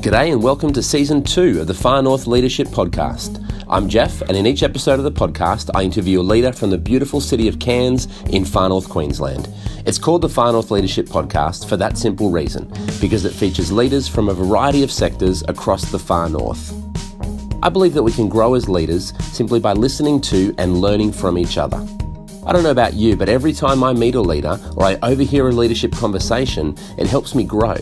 G'day and welcome to season two of the Far North Leadership Podcast. I'm Jeff, and in each episode of the podcast, I interview a leader from the beautiful city of Cairns in Far North Queensland. It's called the Far North Leadership Podcast for that simple reason, because it features leaders from a variety of sectors across the far north. I believe that we can grow as leaders simply by listening to and learning from each other. I don't know about you, but every time I meet a leader or I overhear a leadership conversation, it helps me grow.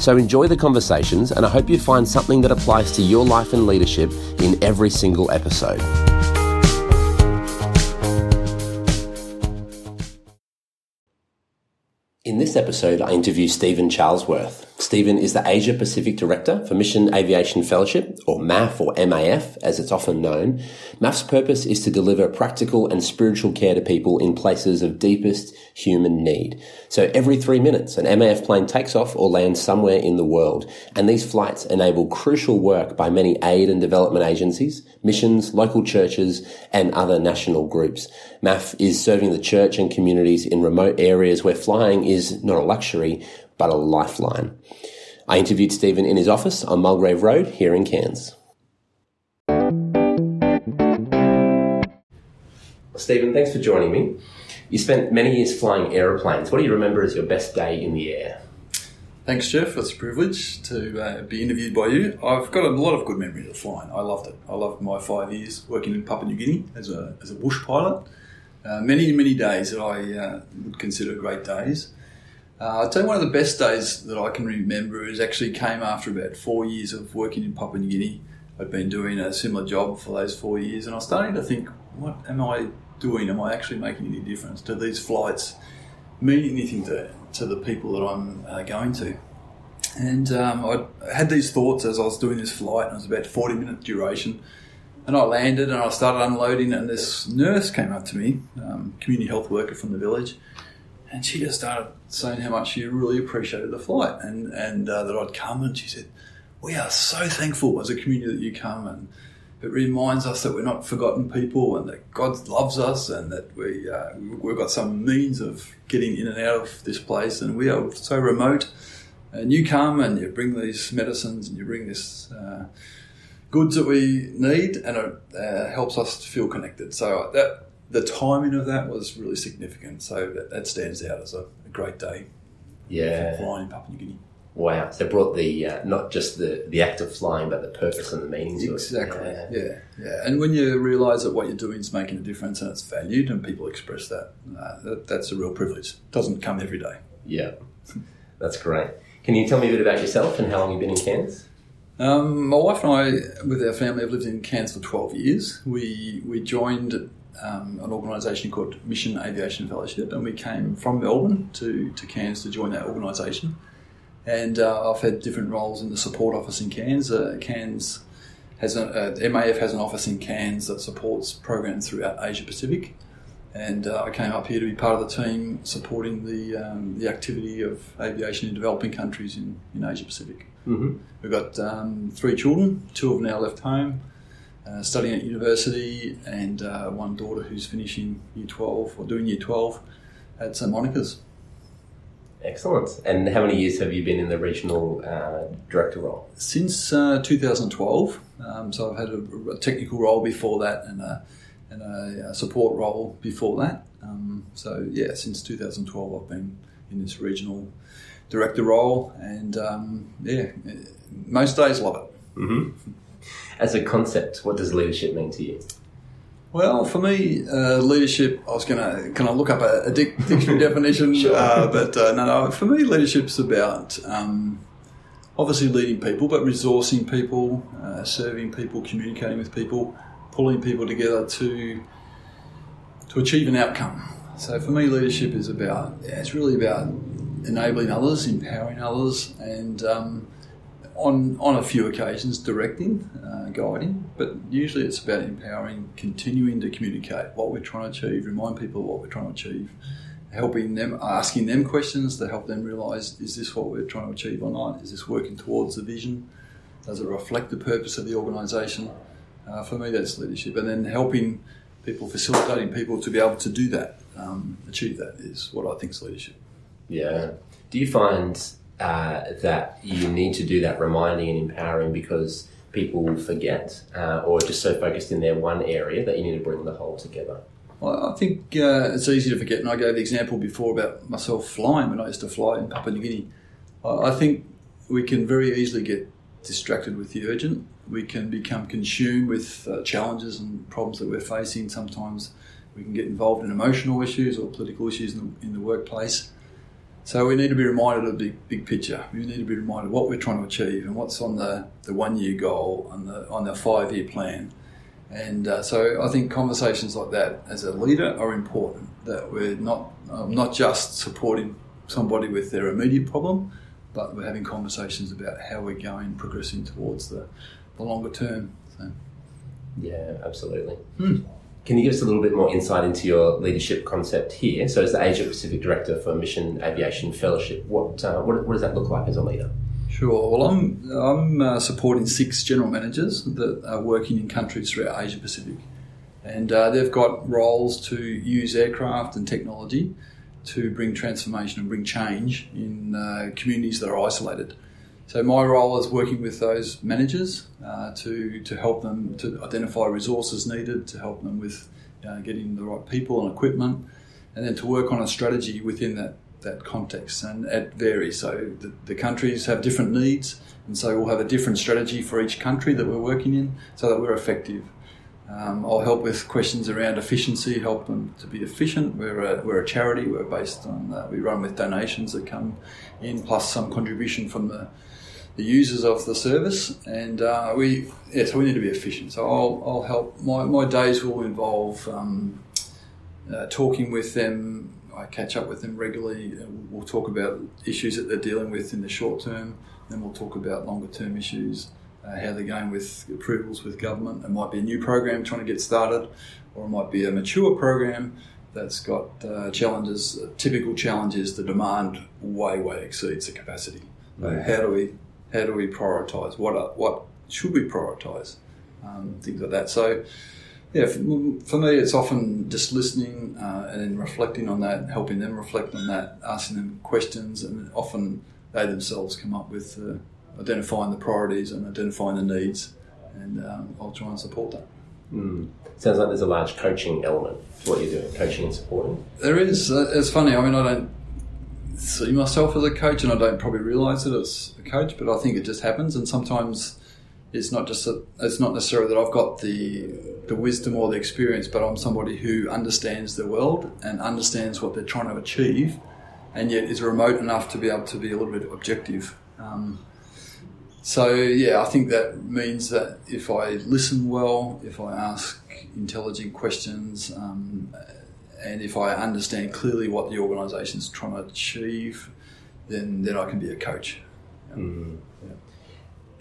So enjoy the conversations, and I hope you find something that applies to your life and leadership in every single episode. In this episode, I interview Stephen Charlesworth. Stephen is the Asia Pacific Director for Mission Aviation Fellowship, or MAF or MAF as it's often known. MAF's purpose is to deliver practical and spiritual care to people in places of deepest human need. So every three minutes, an MAF plane takes off or lands somewhere in the world, and these flights enable crucial work by many aid and development agencies, missions, local churches, and other national groups. MAF is serving the church and communities in remote areas where flying is not a luxury, but a lifeline. I interviewed Stephen in his office on Mulgrave Road here in Cairns. Stephen, thanks for joining me. You spent many years flying aeroplanes. What do you remember as your best day in the air? Thanks, Jeff. It's a privilege to uh, be interviewed by you. I've got a lot of good memories of flying. I loved it. I loved my five years working in Papua New Guinea as a, as a bush pilot. Uh, many, many days that I uh, would consider great days. Uh, tell you one of the best days that I can remember is actually came after about four years of working in Papua New Guinea. I'd been doing a similar job for those four years, and I was starting to think, what am I doing? Am I actually making any difference? Do these flights mean anything to, to the people that I'm uh, going to? And um, I had these thoughts as I was doing this flight, and it was about 40 minute duration. And I landed and I started unloading, and this nurse came up to me, um, community health worker from the village, and she just started saying how much she really appreciated the flight and, and uh, that I'd come. And she said, We are so thankful as a community that you come. And it reminds us that we're not forgotten people and that God loves us and that we, uh, we've got some means of getting in and out of this place. And we are so remote. And you come and you bring these medicines and you bring this. Uh, goods that we need, and it uh, helps us to feel connected. So that the timing of that was really significant. So that, that stands out as a, a great day. Yeah, flying in Papua New Guinea. Wow! So it brought the uh, not just the, the act of flying, but the purpose and the meaning to exactly. it. Exactly. Yeah. yeah, yeah. And when you realise that what you're doing is making a difference and it's valued, and people express that, uh, that that's a real privilege. It doesn't come every day. Yeah, that's great. Can you tell me a bit about yourself and how long you've been in Cairns? Um, my wife and I, with our family, have lived in Cairns for 12 years. We we joined um, an organisation called Mission Aviation Fellowship, and we came from Melbourne to, to Cairns to join that organisation. And uh, I've had different roles in the support office in Cairns. Uh, Cairns has a, uh, MAF has an office in Cairns that supports programs throughout Asia Pacific. And uh, I came up here to be part of the team supporting the um, the activity of aviation in developing countries in, in Asia Pacific. Mm-hmm. We've got um, three children, two have now left home uh, studying at university, and uh, one daughter who's finishing year 12 or doing year 12 at St Monica's. Excellent. And how many years have you been in the regional uh, director role? Since uh, 2012. Um, so I've had a, a, technical role before that and a, and a support role before that. Um, so yeah, since 2012 I've been in this regional director role, and um, yeah, most days love it. Mm-hmm as a concept, what does leadership mean to you? Well, for me, uh, leadership, I was going to kind of look up a, a dictionary definition, sure. uh, but uh, no, no, for me, leadership's about um, obviously leading people, but resourcing people, uh, serving people, communicating with people, pulling people together to to achieve an outcome. So for me, leadership is about, yeah, it's really about enabling others, empowering others, and um, on on a few occasions directing, uh, guiding, but usually it's about empowering, continuing to communicate what we're trying to achieve, remind people what we're trying to achieve, helping them, asking them questions to help them realise is this what we're trying to achieve or not? Is this working towards the vision? Does it reflect the purpose of the organisation? Uh, for me, that's leadership, and then helping people, facilitating people to be able to do that, um, achieve that is what I think is leadership. Yeah. Do you find uh, that you need to do that reminding and empowering because people forget uh, or just so focused in their one area that you need to bring the whole together? Well, I think uh, it's easy to forget, and I gave the example before about myself flying when I used to fly in Papua New Guinea. I think we can very easily get distracted with the urgent. We can become consumed with uh, challenges and problems that we're facing. Sometimes we can get involved in emotional issues or political issues in the, in the workplace. So we need to be reminded of the big, big picture. We need to be reminded what we're trying to achieve and what's on the, the one year goal and the, on the five year plan. And uh, so I think conversations like that as a leader are important. That we're not um, not just supporting somebody with their immediate problem, but we're having conversations about how we're going, progressing towards the, the longer term. So. Yeah, absolutely. Hmm. Can you give us a little bit more insight into your leadership concept here? So, as the Asia Pacific Director for Mission Aviation Fellowship, what, uh, what, what, does that look like as a leader? Sure. Well, I'm, I'm uh, supporting six general managers that are working in countries throughout Asia Pacific. And uh, they've got roles to use aircraft and technology to bring transformation and bring change in uh, communities that are isolated. So my role is working with those managers uh, to to help them to identify resources needed to help them with uh, getting the right people and equipment, and then to work on a strategy within that that context. And it varies. So the, the countries have different needs, and so we'll have a different strategy for each country that we're working in, so that we're effective. Um, I'll help with questions around efficiency, help them to be efficient. We're a, we're a charity. We're based on uh, we run with donations that come in, plus some contribution from the the users of the service, and uh, we yeah, so we need to be efficient. So I'll, I'll help. My, my days will involve um, uh, talking with them. I catch up with them regularly. We'll talk about issues that they're dealing with in the short term. Then we'll talk about longer term issues, uh, how they're going with approvals with government. It might be a new program trying to get started, or it might be a mature program that's got uh, challenges. typical challenges: the demand way way exceeds the capacity. how do we how do we prioritise? What are, what should we prioritise? Um, things like that. So, yeah, for, for, me, it's often just listening uh, and then reflecting on that, helping them reflect on that, asking them questions, and often they themselves come up with uh, identifying the priorities and identifying the needs, and um, I'll try and support that. Mm. Sounds like there's a large coaching element to what you're doing, coaching and supporting. There is. It's funny. I mean, I don't see myself as a coach, and I don't probably realise it as a coach, but I think it just happens. And sometimes it's not just a, it's not necessarily that I've got the the wisdom or the experience, but I'm somebody who understands the world and understands what they're trying to achieve, and yet is remote enough to be able to be a little bit objective. Um, so yeah, I think that means that if I listen well, if I ask intelligent questions, um, and if I understand clearly what the organisation is trying to achieve, then then I can be a coach. Mm. Yeah.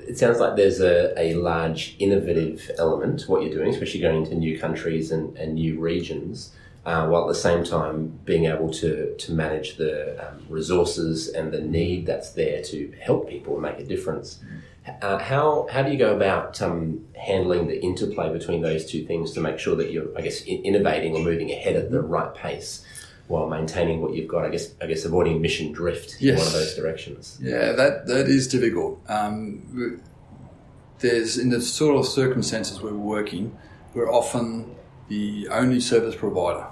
It sounds like there's a, a large innovative element to what you're doing, especially going into new countries and, and new regions, uh, while at the same time being able to, to manage the um, resources and the need that's there to help people and make a difference. Mm. Uh, how how do you go about um, handling the interplay between those two things to make sure that you're, I guess, innovating or moving ahead at the right pace while maintaining what you've got? I guess, I guess, avoiding mission drift yes. in one of those directions. Yeah, that that is difficult. Um, there's in the sort of circumstances we're working, we're often the only service provider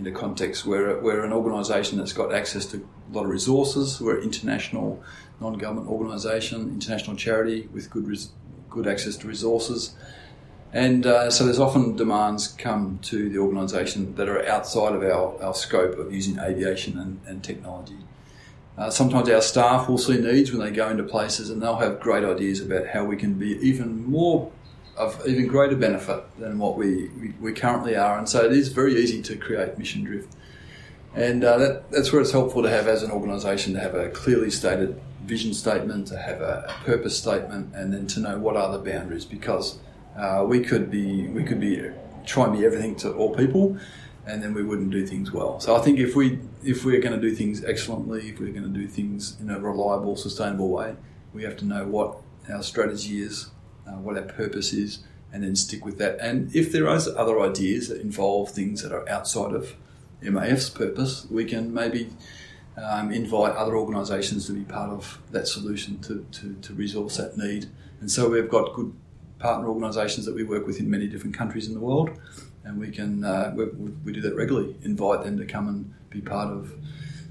in a context where we're an organisation that's got access to a lot of resources. We're an international non-government organisation, international charity with good res- good access to resources. And uh, so there's often demands come to the organisation that are outside of our, our scope of using aviation and, and technology. Uh, sometimes our staff will see needs when they go into places and they'll have great ideas about how we can be even more of even greater benefit than what we, we, we currently are. And so it is very easy to create mission drift. And uh, that, that's where it's helpful to have as an organisation to have a clearly stated vision statement, to have a, a purpose statement, and then to know what are the boundaries because uh, we could be we could be try and be everything to all people, and then we wouldn't do things well. So I think if we if we're going to do things excellently, if we're going to do things in a reliable, sustainable way, we have to know what our strategy is, uh, what our purpose is, and then stick with that. And if there are other ideas that involve things that are outside of MAF's purpose, we can maybe um, invite other organisations to be part of that solution to, to, to resource that need. And so we've got good partner organisations that we work with in many different countries in the world, and we can uh, we, we, do that regularly. Invite them to come and be part of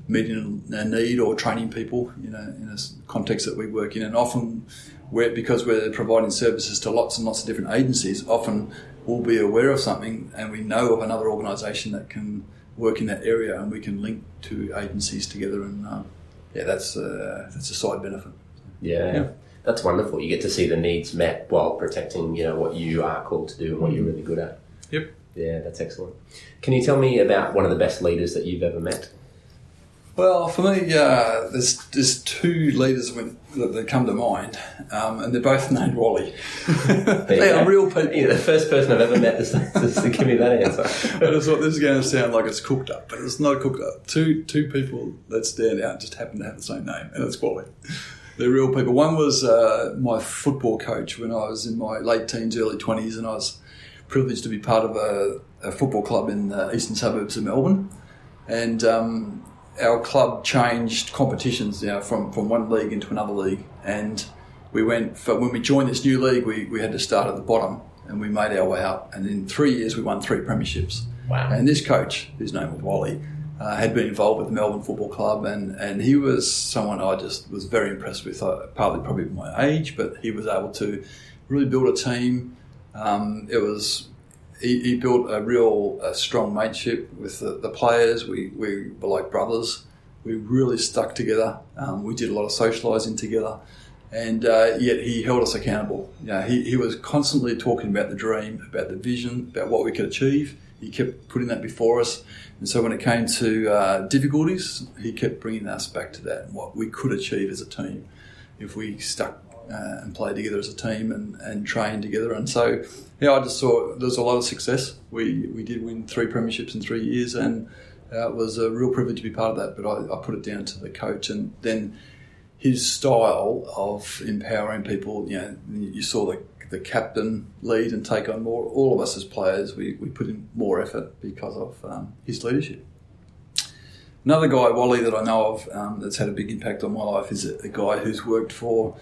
meeting a need or training people in a, in a context that we work in. And often, we're, because we're providing services to lots and lots of different agencies, often we'll be aware of something and we know of another organisation that can work in that area, and we can link two agencies together. And um, yeah, that's uh, that's a side benefit. Yeah. yeah. That's wonderful. You get to see the needs met while protecting, you know, what you are called to do and what you're really good at. Yep. Yeah, that's excellent. Can you tell me about one of the best leaders that you've ever met? Well, for me, uh, there's there's two leaders that, that come to mind, um, and they're both named Wally. they are real people. You're the first person I've ever met to, to give me that answer. I just thought this is going to sound like it's cooked up, but it's not cooked up. Two two people that stand out just happen to have the same name, and it's Wally. They're real people. One was uh, my football coach when I was in my late teens, early twenties, and I was privileged to be part of a, a football club in the eastern suburbs of Melbourne, and. Um, our club changed competitions you know, from, from one league into another league. And we went, for when we joined this new league, we, we had to start at the bottom and we made our way up. And in three years, we won three premierships. Wow. And this coach, whose name was Wally, uh, had been involved with the Melbourne Football Club, and, and he was someone I just was very impressed with, uh, partly probably my age, but he was able to really build a team. Um, it was he, he, built a real a strong mateship with the, the, players. We, we were like brothers. We really stuck together. Um, we did a lot of socialising together, and uh, yet he held us accountable. You know, he, he was constantly talking about the dream, about the vision, about what we could achieve. He kept putting that before us, and so when it came to uh, difficulties, he kept bringing us back to that and what we could achieve as a team if we stuck uh, and play together as a team and, and trained together. And so, yeah, I just saw there's a lot of success. We we did win three premierships in three years, and uh, it was a real privilege to be part of that. But I, I put it down to the coach, and then his style of empowering people. You know, you saw the the captain lead and take on more. All of us as players, we, we put in more effort because of um, his leadership. Another guy, Wally, that I know of um, that's had a big impact on my life is a, a guy who's worked for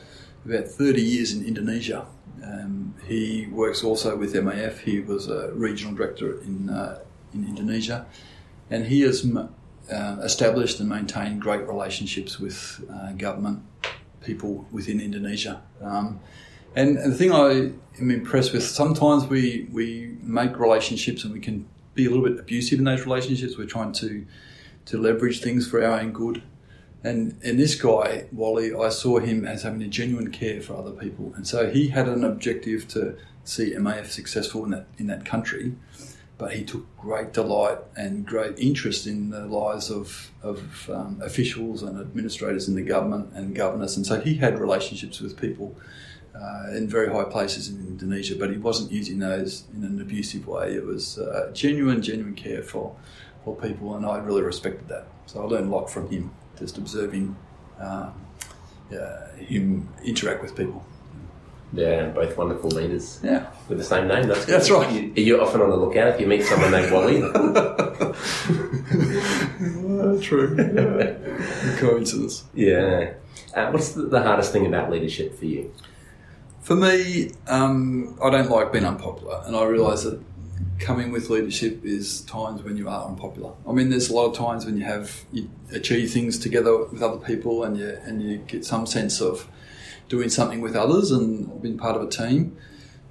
about 30 years in Indonesia. Um, he works also with MAF. He was a regional director in, uh, in Indonesia. And he has uh, established and maintained great relationships with uh, government people within Indonesia. Um, and, and, the thing I am impressed with, sometimes we, we make relationships and we can be a little bit abusive in those relationships. We're trying to, to leverage things for our own good. And and this guy, Wally, I saw him as having a genuine care for other people, and so he had an objective to see MAF successful in that in that country. But he took great delight and great interest in the lives of, of um, officials and administrators in the government and governors. And so he had relationships with people uh, in very high places in Indonesia, but he wasn't using those in an abusive way. It was uh, genuine, genuine care for, for people, and I really respected that. So I learned a lot from him just observing uh, him interact with people. Yeah, both wonderful leaders. Yeah, with the same name. That's that's right. You, are you often on the lookout if you meet someone named Wally? true. Yeah. Coincidence. Yeah. Uh, what's the, the, hardest thing about leadership for you? For me, um, I don't like being unpopular, and I realise that coming with leadership is times when you are unpopular. I mean, there's a lot of times when you have you achieve things together with other people, and you and you get some sense of doing something with others and being part of a team.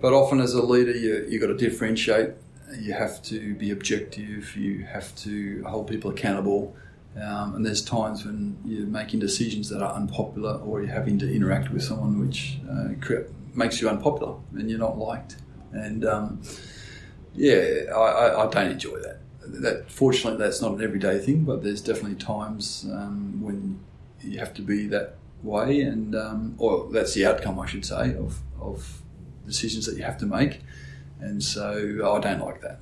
But often, as a leader, you you got to differentiate. You have to be objective. You have to hold people accountable. Um, and there's times when you're making decisions that are unpopular, or you're having to interact with someone which uh, makes you unpopular and you're not liked. And um, yeah, I, I, don't enjoy that. That fortunately, that's not an everyday thing, but there's definitely times um, when you have to be that way, and um, or that's the outcome, I should say, of of decisions that you have to make, and so I don't like that.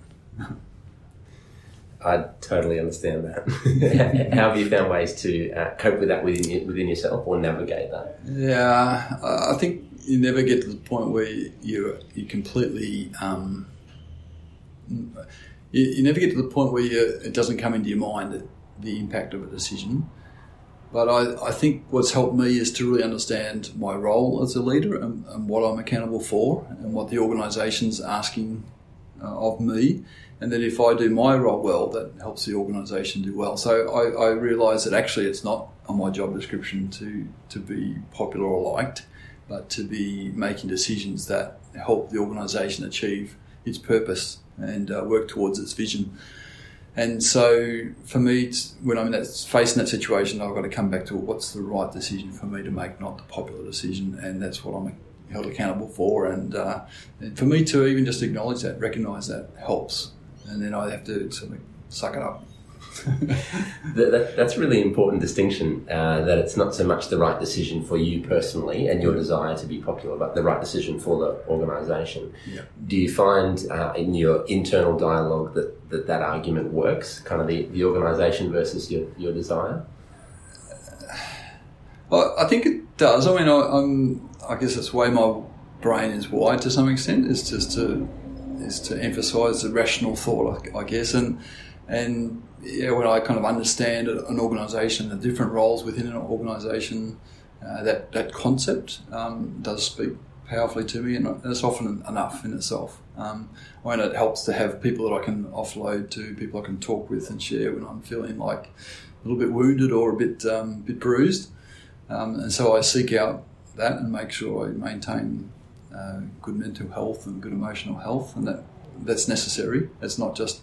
I totally understand that. How have you found ways to uh, cope with that within within yourself or navigate that? Yeah, I think you never get to the point where you you completely um, you, you, never get to the point where you, it doesn't come into your mind that the impact of a decision. But I, I think what's helped me is to really understand my role as a leader and, and what I'm accountable for and what the organisation's asking uh, of me. And that if I do my role well, that helps the organisation do well. So I, I realise that actually it's not on my job description to, to be popular or liked, but to be making decisions that help the organisation achieve its purpose and uh, work towards its vision. And so for me, when I'm in that, facing that situation, I've got to come back to what's the right decision for me to make, not the popular decision. And that's what I'm held accountable for. And, uh, and for me to even just acknowledge that, recognise that helps. And then I have to sort of suck it up that, that, that's a really important distinction uh, that it's not so much the right decision for you personally and your desire to be popular, but the right decision for the organisation. Yeah. Do you find uh, in your internal dialogue that, that that argument works, kind of the, the organisation versus your, your desire? Well, I think it does. I mean, I, am I guess that's the way my brain is wired to some extent. Is just to is to emphasise the rational thought, I, I guess, and and yeah, when I kind of understand an organisation, the different roles within an organisation, uh, that that concept um, does speak powerfully to me, and it's often enough in itself. Um, when it helps to have people that I can offload to, people I can talk with and share when I'm feeling like a little bit wounded or a bit um, bit bruised, um, and so I seek out that and make sure I maintain uh, good mental health and good emotional health, and that that's necessary. It's not just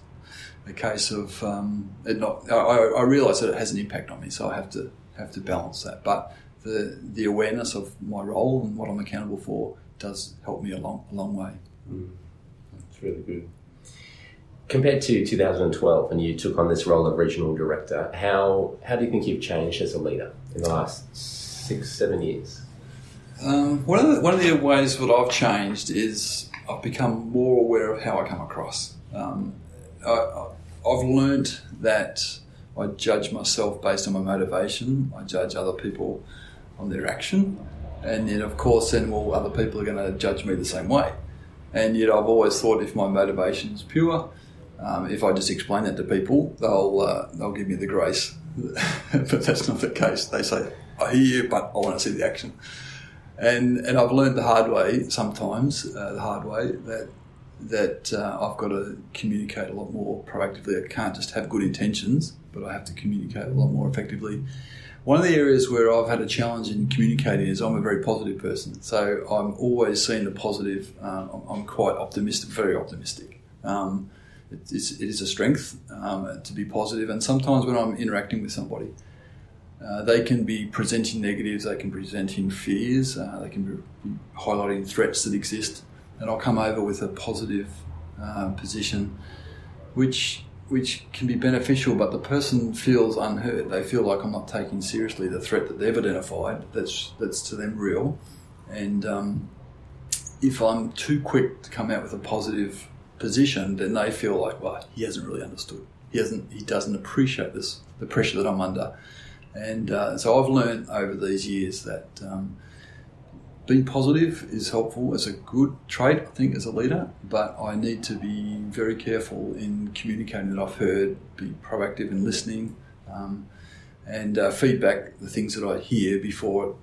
a case of um, it not. I, I realise that it has an impact on me, so I have to have to balance that. But the the awareness of my role and what I'm accountable for does help me a long a long way. Mm. That's really good. Compared to 2012, when you took on this role of regional director, how how do you think you've changed as a leader in the last six seven years? Um, one of the one of the ways that I've changed is I've become more aware of how I come across. Um, I, I've learned that I judge myself based on my motivation. I judge other people on their action, and then of course, then well, other people are going to judge me the same way. And yet, I've always thought if my motivation is pure, um, if I just explain that to people, they'll uh, they'll give me the grace. but that's not the case. They say, "I hear you, but I want to see the action." And and I've learned the hard way sometimes, uh, the hard way that that uh, I've got to communicate a lot more proactively. I can't just have good intentions, but I have to communicate a lot more effectively. One of the areas where I've had a challenge in communicating is I'm a very positive person, so I'm always seeing the positive. Um, I'm quite optimistic, very optimistic. Um, it, it's, it is a strength um, to be positive, and sometimes when I'm interacting with somebody, uh, they can be presenting negatives, they can be presenting fears, uh, they can be highlighting threats that exist and I'll come over with a positive uh, position, which which can be beneficial, but the person feels unheard. They feel like I'm not taking seriously the threat that they've identified. That's that's to them real, and um, if I'm too quick to come out with a positive position, then they feel like, well, he hasn't really understood. He hasn't. He doesn't appreciate this, the pressure that I'm under, and uh, so I've learned over these years that. Um, being positive is helpful as a good trait, I think, as a leader, but I need to be very careful in communicating that I've heard, be proactive in listening, um, and uh, feedback the things that I hear before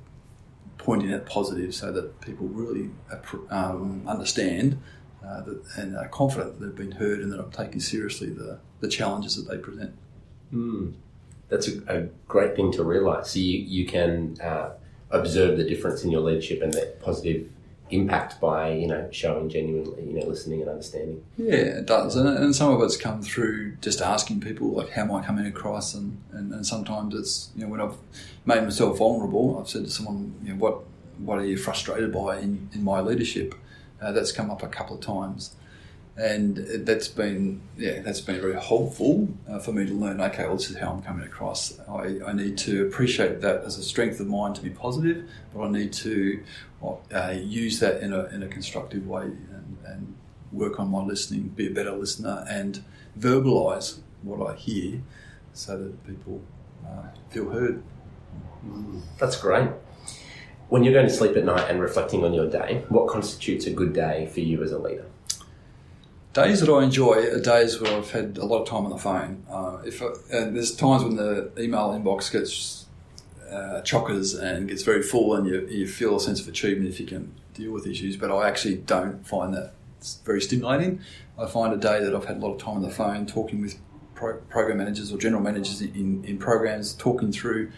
pointing at positive so that people really um, understand uh, that, and are confident that they've been heard and that I'm taking seriously the, the challenges that they present. Mm. That's a, a, great thing to realise. So you, you can. Uh, observe the difference in your leadership and the positive impact by you know showing genuinely you know listening and understanding. Yeah it does. And, and some of it's come through just asking people like how am i coming across? And, and, and sometimes it's you know when i've made myself vulnerable i've said to someone you know what what are you frustrated by in, in my leadership? Uh, that's come up a couple of times and that's been yeah that's been very helpful uh, for me to learn okay well this is how I'm coming across. I, I need to appreciate that as a strength of mine to be positive but I need to uh, use that in a, in a constructive way and, and, work on my listening be a better listener and verbalize what I hear so that people uh, feel heard. That's great. When you're going to sleep at night and reflecting on your day what constitutes a good day for you as a leader days that I enjoy are days where I've had a lot of time on the phone. Uh, if I, and there's times when the email inbox gets uh, chockers and gets very full, and you, you feel a sense of achievement if you can deal with issues. But I actually don't find that very stimulating. I find a day that I've had a lot of time on the phone talking with pro- program managers or general managers in, in programs, talking through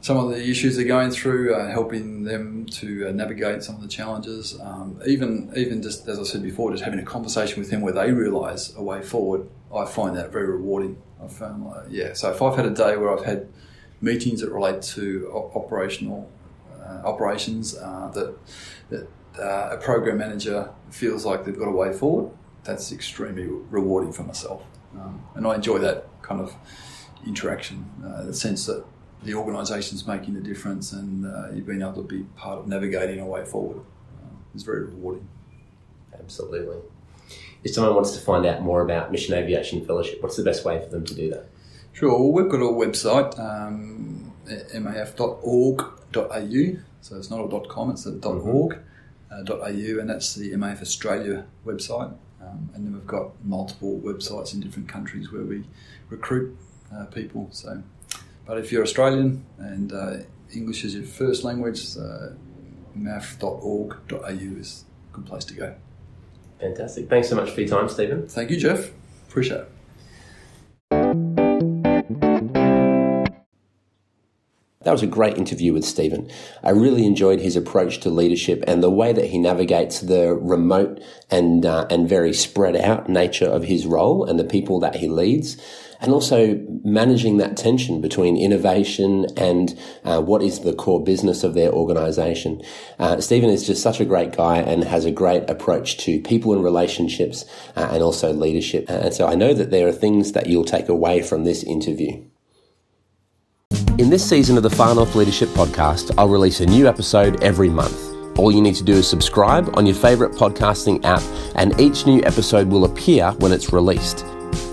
some of the issues they're going through, uh, helping them to uh, navigate some of the challenges. Um, even even just as I said before, just having a conversation with them where they realise a way forward, I find that very rewarding. I found like, yeah. So if I've had a day where I've had meetings that relate to operational uh, operations uh, that that uh, a program manager feels like they've got a way forward, that's extremely rewarding for myself, um, and I enjoy that kind of interaction, uh, the sense that the organisation's making a difference and uh, you've been able to be part of navigating a way forward uh, is very rewarding. Absolutely. If someone wants to find out more about Mission Aviation Fellowship, what's the best way for them to do that? Sure. Well, we've got a website, um, maf.org.au. So it's not a .com, it's a mm-hmm. .org, uh, .au, and that's the MAF Australia website. Um, and then we've got multiple websites in different countries where we recruit uh, people. So but if you're Australian and uh, English is your first language, uh, maf.org.au is a good place to go. Fantastic. Thanks so much for your time, Stephen. Thank you, Jeff. Appreciate it. That was a great interview with Stephen. I really enjoyed his approach to leadership and the way that he navigates the remote and uh, and very spread out nature of his role and the people that he leads and also managing that tension between innovation and uh, what is the core business of their organization. Uh, Stephen is just such a great guy and has a great approach to people and relationships uh, and also leadership. And so I know that there are things that you'll take away from this interview. In this season of the Far North Leadership Podcast, I'll release a new episode every month. All you need to do is subscribe on your favourite podcasting app, and each new episode will appear when it's released.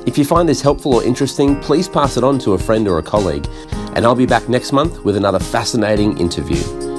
If you find this helpful or interesting, please pass it on to a friend or a colleague. And I'll be back next month with another fascinating interview.